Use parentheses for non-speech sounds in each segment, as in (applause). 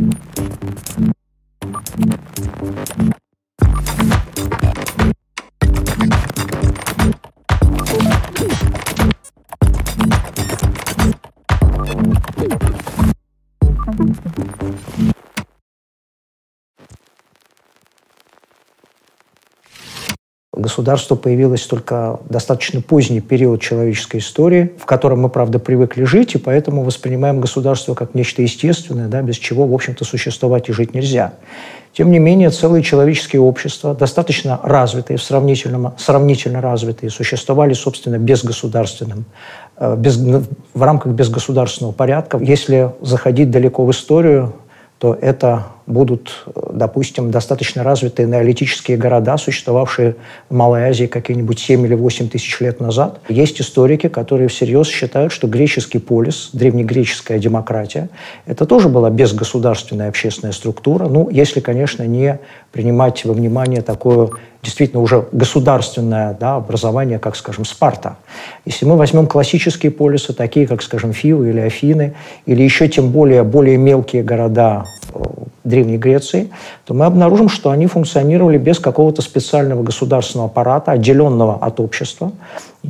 Mm-hmm. Государство появилось только достаточно поздний период человеческой истории, в котором мы, правда, привыкли жить, и поэтому воспринимаем государство как нечто естественное, да, без чего, в общем-то, существовать и жить нельзя. Тем не менее, целые человеческие общества, достаточно развитые, сравнительно, сравнительно развитые, существовали, собственно, безгосударственным, э, без, в рамках безгосударственного порядка. Если заходить далеко в историю, то это будут, допустим, достаточно развитые неолитические города, существовавшие в Малой Азии какие-нибудь 7 или 8 тысяч лет назад. Есть историки, которые всерьез считают, что греческий полис, древнегреческая демократия, это тоже была безгосударственная общественная структура, ну, если, конечно, не принимать во внимание такое действительно уже государственное да, образование, как, скажем, Спарта. Если мы возьмем классические полисы, такие как, скажем, Фивы или Афины, или еще тем более более мелкие города э, Древней Греции, то мы обнаружим, что они функционировали без какого-то специального государственного аппарата, отделенного от общества.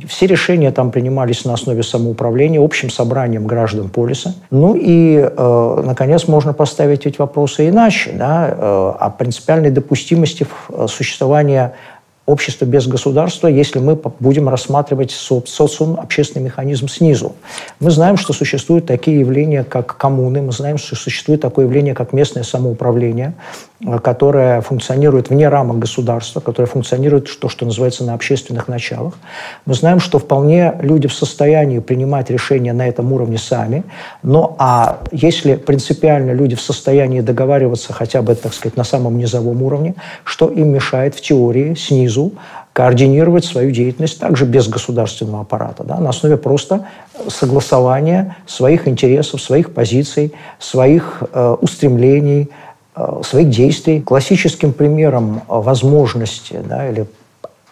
Все решения там принимались на основе самоуправления, общим собранием граждан полиса. Ну и, э, наконец, можно поставить эти вопросы иначе, да, э, о принципиальной допустимости э, существования общество без государства, если мы будем рассматривать социум, общественный механизм снизу. Мы знаем, что существуют такие явления, как коммуны, мы знаем, что существует такое явление, как местное самоуправление, которое функционирует вне рамок государства, которое функционирует то, что называется на общественных началах. Мы знаем, что вполне люди в состоянии принимать решения на этом уровне сами, но а если принципиально люди в состоянии договариваться хотя бы, так сказать, на самом низовом уровне, что им мешает в теории снизу координировать свою деятельность также без государственного аппарата, да, на основе просто согласования своих интересов, своих позиций, своих э, устремлений, своих действий. Классическим примером возможности да, или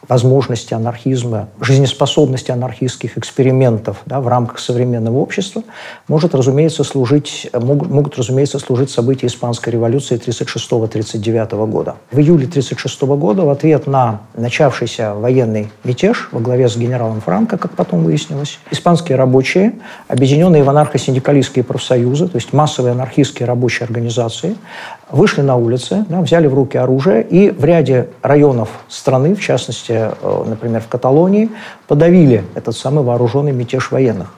возможности анархизма, жизнеспособности анархистских экспериментов да, в рамках современного общества может, разумеется, служить, могут, могут, разумеется, служить события Испанской революции 1936-1939 года. В июле 1936 года в ответ на начавшийся военный мятеж во главе с генералом Франко, как потом выяснилось, испанские рабочие, объединенные в анархо-синдикалистские профсоюзы, то есть массовые анархистские рабочие организации, вышли на улицы, да, взяли в руки оружие и в ряде районов страны, в частности, э, например, в Каталонии, подавили этот самый вооруженный мятеж военных.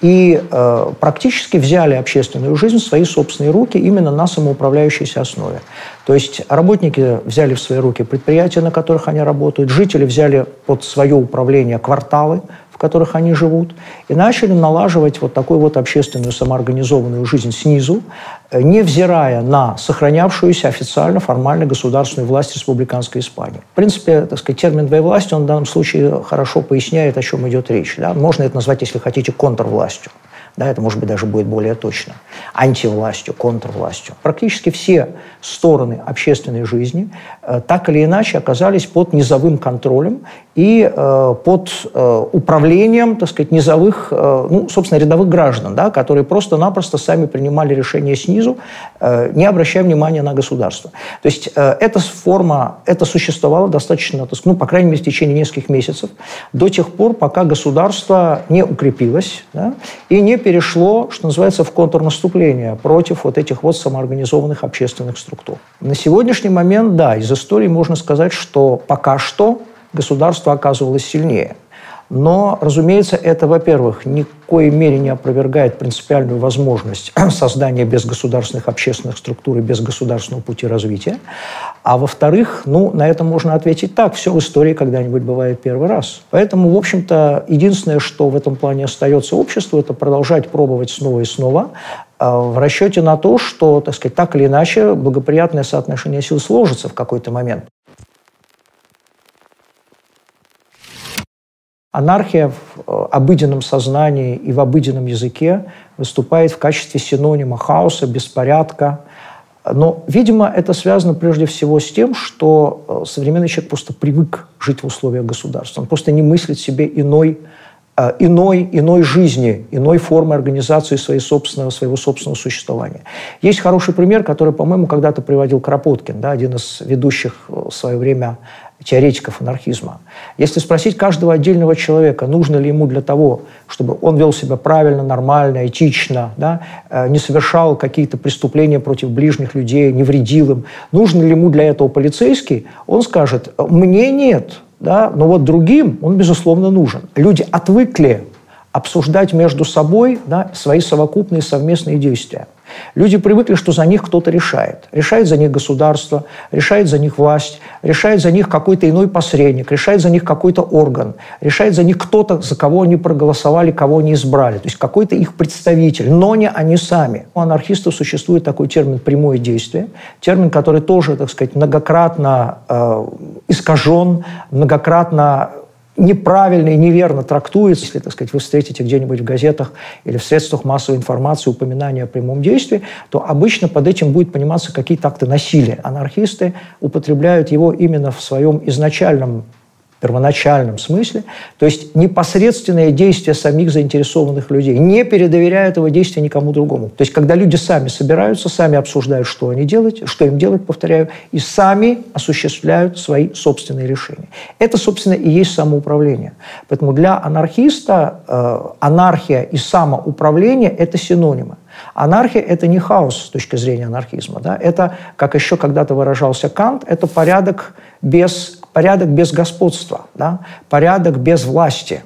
И э, практически взяли общественную жизнь в свои собственные руки именно на самоуправляющейся основе. То есть работники взяли в свои руки предприятия, на которых они работают, жители взяли под свое управление кварталы, которых они живут, и начали налаживать вот такую вот общественную самоорганизованную жизнь снизу, невзирая на сохранявшуюся официально, формально государственную власть республиканской Испании. В принципе, так сказать, термин «двоевластие», он в данном случае хорошо поясняет, о чем идет речь. Да? Можно это назвать, если хотите, контрвластью да, это, может быть, даже будет более точно, антивластью, контрвластью. Практически все стороны общественной жизни э, так или иначе оказались под низовым контролем и э, под э, управлением, так сказать, низовых, э, ну, собственно, рядовых граждан, да, которые просто-напросто сами принимали решения снизу, э, не обращая внимания на государство. То есть э, эта форма, это существовало достаточно, ну, по крайней мере, в течение нескольких месяцев, до тех пор, пока государство не укрепилось да, и не перешло, что называется, в контрнаступление против вот этих вот самоорганизованных общественных структур. На сегодняшний момент, да, из истории можно сказать, что пока что государство оказывалось сильнее. Но, разумеется, это, во-первых, ни в коей мере не опровергает принципиальную возможность (clears throat) создания безгосударственных общественных структур и безгосударственного пути развития. А во-вторых, ну, на это можно ответить так. Все в истории когда-нибудь бывает первый раз. Поэтому, в общем-то, единственное, что в этом плане остается обществу, это продолжать пробовать снова и снова, а, в расчете на то, что, так сказать, так или иначе благоприятное соотношение сил сложится в какой-то момент. Анархия в э, обыденном сознании и в обыденном языке выступает в качестве синонима хаоса, беспорядка. Но, видимо, это связано прежде всего с тем, что э, современный человек просто привык жить в условиях государства. Он просто не мыслит себе иной иной, иной жизни, иной формы организации своей собственного, своего собственного существования. Есть хороший пример, который, по-моему, когда-то приводил Кропоткин, да, один из ведущих в свое время теоретиков анархизма. Если спросить каждого отдельного человека, нужно ли ему для того, чтобы он вел себя правильно, нормально, этично, да, э, не совершал какие-то преступления против ближних людей, не вредил им, нужен ли ему для этого полицейский, он скажет, мне нет, да, но вот другим он, безусловно, нужен. Люди отвыкли обсуждать между собой да, свои совокупные совместные действия. Люди привыкли, что за них кто-то решает. Решает за них государство, решает за них власть, решает за них какой-то иной посредник, решает за них какой-то орган, решает за них кто-то, за кого они проголосовали, кого они избрали. То есть какой-то их представитель, но не они сами. У анархистов существует такой термин «прямое действие», термин, который тоже, так сказать, многократно э, искажен, многократно неправильно и неверно трактуется, если, так сказать, вы встретите где-нибудь в газетах или в средствах массовой информации упоминание о прямом действии, то обычно под этим будет пониматься какие-то акты насилия. Анархисты употребляют его именно в своем изначальном первоначальном смысле, то есть непосредственное действие самих заинтересованных людей, не передоверяя этого действия никому другому. То есть когда люди сами собираются, сами обсуждают, что они делать, что им делать, повторяю, и сами осуществляют свои собственные решения. Это, собственно, и есть самоуправление. Поэтому для анархиста э, анархия и самоуправление – это синонимы. Анархия – это не хаос с точки зрения анархизма. Да? Это, как еще когда-то выражался Кант, это порядок без порядок без господства, да? порядок без власти.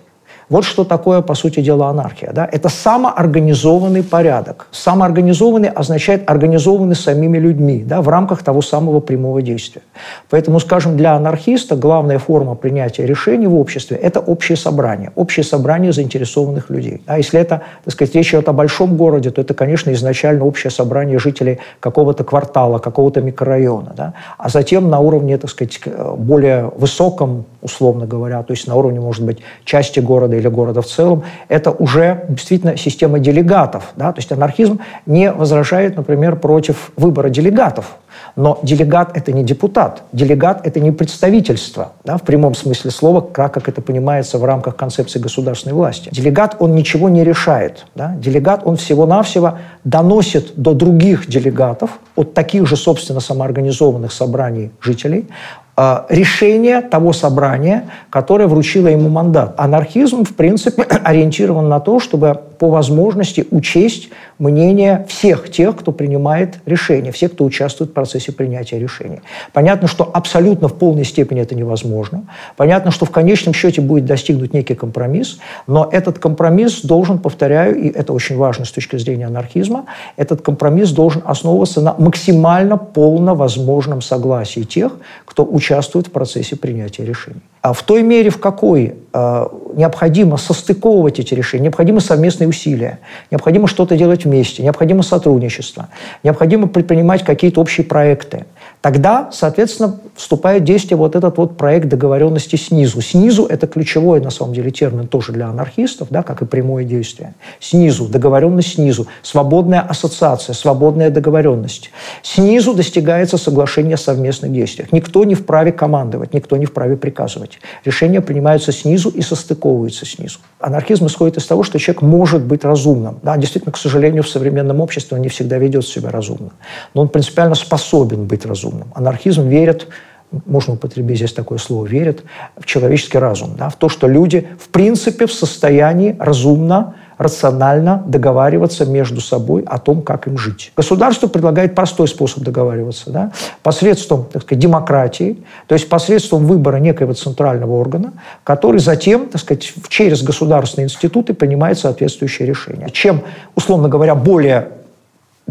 Вот что такое, по сути дела, анархия. Да? Это самоорганизованный порядок. Самоорганизованный означает организованный самими людьми да, в рамках того самого прямого действия. Поэтому, скажем, для анархиста главная форма принятия решений в обществе – это общее собрание. Общее собрание заинтересованных людей. А если это, так сказать, речь идет о большом городе, то это, конечно, изначально общее собрание жителей какого-то квартала, какого-то микрорайона. Да? А затем на уровне, так сказать, более высоком, условно говоря, то есть на уровне, может быть, части города или города в целом, это уже действительно система делегатов. Да? То есть анархизм не возражает, например, против выбора делегатов. Но делегат – это не депутат, делегат – это не представительство, да, в прямом смысле слова, как, как это понимается в рамках концепции государственной власти. Делегат, он ничего не решает. Да? Делегат, он всего-навсего доносит до других делегатов, от таких же, собственно, самоорганизованных собраний жителей, решение того собрания, которое вручило ему мандат. Анархизм, в принципе, (clears throat) ориентирован на то, чтобы по возможности учесть мнение всех тех, кто принимает решения, всех, кто участвует в процессе принятия решений. Понятно, что абсолютно в полной степени это невозможно. Понятно, что в конечном счете будет достигнут некий компромисс, но этот компромисс должен, повторяю, и это очень важно с точки зрения анархизма, этот компромисс должен основываться на максимально полно возможном согласии тех, кто участвует в процессе принятия решений. А в той мере, в какой э, необходимо состыковывать эти решения, необходимы совместные усилия, необходимо что-то делать вместе, необходимо сотрудничество, необходимо предпринимать какие-то общие проекты, тогда, соответственно, вступает в действие вот этот вот проект договоренности снизу. Снизу – это ключевой, на самом деле, термин тоже для анархистов, да, как и прямое действие. Снизу, договоренность снизу, свободная ассоциация, свободная договоренность. Снизу достигается соглашение о совместных действиях. Никто не вправе командовать, никто не вправе приказывать. Решения принимаются снизу и состыковываются снизу. Анархизм исходит из того, что человек может быть разумным. Да, действительно, к сожалению, в современном обществе он не всегда ведет себя разумно. Но он принципиально способен быть разумным. Анархизм верит можно употребить здесь такое слово, верит в человеческий разум, да, в то, что люди в принципе в состоянии разумно рационально договариваться между собой о том, как им жить. Государство предлагает простой способ договариваться, да, посредством так сказать, демократии, то есть посредством выбора некоего центрального органа, который затем так сказать, через государственные институты принимает соответствующее решение. Чем, условно говоря, более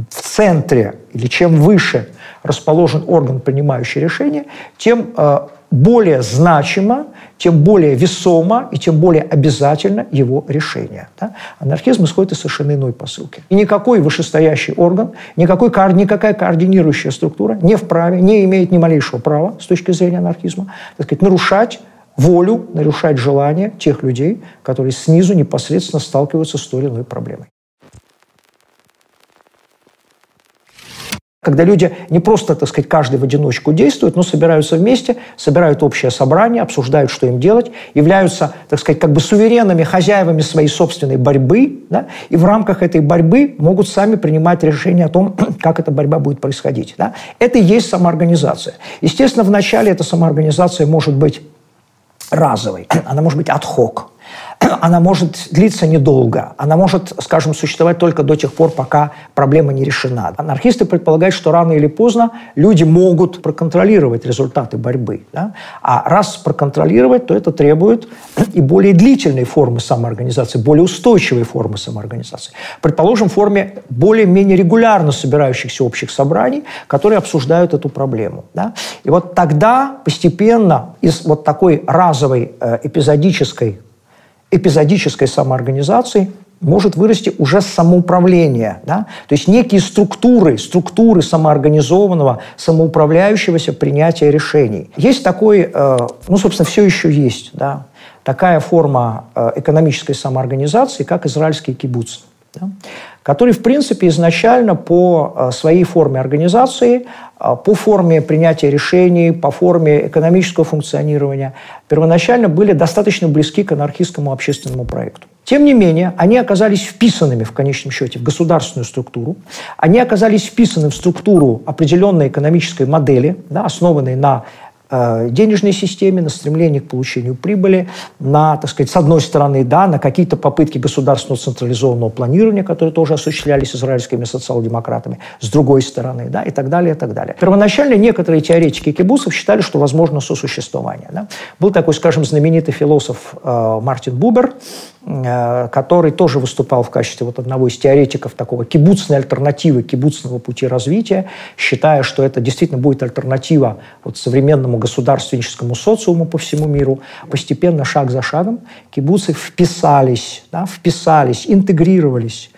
в центре или чем выше расположен орган, принимающий решение, тем э, более значимо, тем более весомо и тем более обязательно его решение. Да? Анархизм исходит из совершенно иной посылки. И никакой вышестоящий орган, никакой, никакая координирующая структура не вправе, не имеет ни малейшего права с точки зрения анархизма так сказать, нарушать волю, нарушать желания тех людей, которые снизу непосредственно сталкиваются с той или иной проблемой. Когда люди не просто, так сказать, каждый в одиночку действуют, но собираются вместе, собирают общее собрание, обсуждают, что им делать, являются, так сказать, как бы суверенными хозяевами своей собственной борьбы, да, и в рамках этой борьбы могут сами принимать решение о том, (clears throat) как эта борьба будет происходить. Да. Это и есть самоорганизация. Естественно, вначале эта самоорганизация может быть разовой, (clears throat) она может быть ad-hoc, (clears throat) она может длиться недолго, она может, скажем, существовать только до тех пор, пока проблема не решена. Анархисты предполагают, что рано или поздно люди могут проконтролировать результаты борьбы. Да? А раз проконтролировать, то это требует (clears throat) и более длительной формы самоорганизации, более устойчивой формы самоорганизации. Предположим, в форме более-менее регулярно собирающихся общих собраний, которые обсуждают эту проблему. Да? И вот тогда постепенно из вот такой разовой э, эпизодической эпизодической самоорганизации может вырасти уже самоуправление. Да? То есть некие структуры, структуры самоорганизованного, самоуправляющегося принятия решений. Есть такой, э, ну, собственно, все еще есть, да, такая форма э, экономической самоорганизации, как израильские кибуцы. Да? Который, в принципе, изначально по э, своей форме организации, э, по форме принятия решений, по форме экономического функционирования, первоначально были достаточно близки к анархистскому общественному проекту. Тем не менее, они оказались вписанными в конечном счете в государственную структуру, они оказались вписаны в структуру определенной экономической модели, да, основанной на денежной системе, на стремлении к получению прибыли, на, так сказать, с одной стороны, да, на какие-то попытки государственного централизованного планирования, которые тоже осуществлялись израильскими социал-демократами, с другой стороны, да, и так далее, и так далее. Первоначально некоторые теоретики кибусов считали, что возможно сосуществование. Да. Был такой, скажем, знаменитый философ э, Мартин Бубер, Э, который тоже выступал в качестве вот одного из теоретиков такого кибуцной альтернативы, кибуцного пути развития, считая, что это действительно будет альтернатива вот современному государственническому социуму по всему миру. Постепенно, шаг за шагом, кибуцы вписались, да, вписались, интегрировались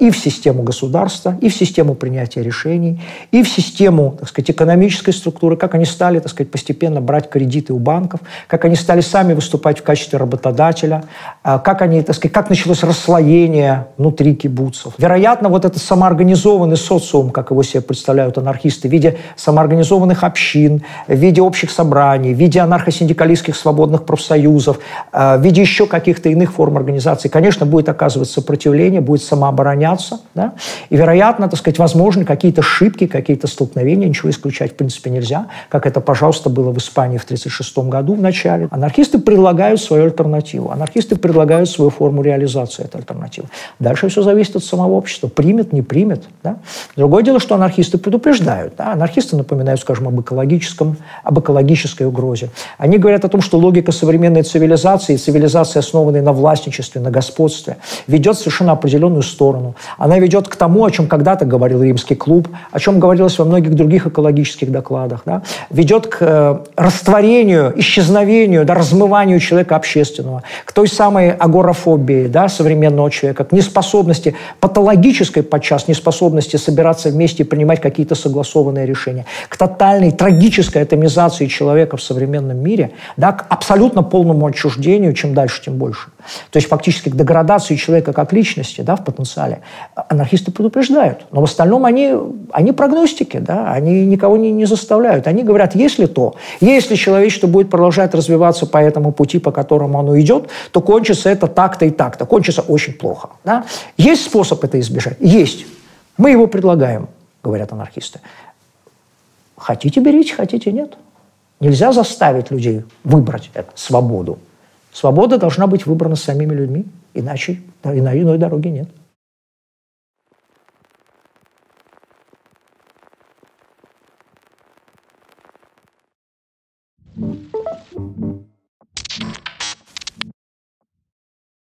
и в систему государства, и в систему принятия решений, и в систему, так сказать, экономической структуры, как они стали, так сказать, постепенно брать кредиты у банков, как они стали сами выступать в качестве работодателя, э, как они, так сказать, как началось расслоение внутри кибуцев. Вероятно, вот этот самоорганизованный социум, как его себе представляют анархисты, в виде самоорганизованных общин, в виде общих собраний, в виде анархосиндикалистских свободных профсоюзов, э, в виде еще каких-то иных форм организации, конечно, будет оказывать сопротивление, будет самооборона обороняться, да? и, вероятно, так сказать, возможны какие-то ошибки, какие-то столкновения, ничего исключать в принципе нельзя, как это, пожалуйста, было в Испании в 1936 году в начале. Анархисты предлагают свою альтернативу, анархисты предлагают свою форму реализации этой альтернативы. Дальше все зависит от самого общества, примет, не примет. Да? Другое дело, что анархисты предупреждают. Да? Анархисты напоминают, скажем, об экологическом, об экологической угрозе. Они говорят о том, что логика современной цивилизации, цивилизации, основанной на властничестве, на господстве, ведет совершенно определенную сторону сторону. Она ведет к тому, о чем когда-то говорил Римский клуб, о чем говорилось во многих других экологических докладах. Да? Ведет к э, растворению, исчезновению, да, размыванию человека общественного, к той самой агорафобии да, современного человека, к неспособности, патологической подчас неспособности собираться вместе и принимать какие-то согласованные решения, к тотальной трагической атомизации человека в современном мире, да, к абсолютно полному отчуждению, чем дальше, тем больше. То есть фактически к деградации человека как личности да, в потенциале. Анархисты предупреждают. Но в остальном они, они прогностики, да, они никого не, не заставляют. Они говорят, если то, если человечество будет продолжать развиваться по этому пути, по которому оно идет, то кончится это так-то и так-то. Кончится очень плохо. Да? Есть способ это избежать? Есть. Мы его предлагаем, говорят анархисты. Хотите берите, хотите нет. Нельзя заставить людей выбрать эту свободу. Свобода должна быть выбрана самими людьми, иначе иной дороги нет.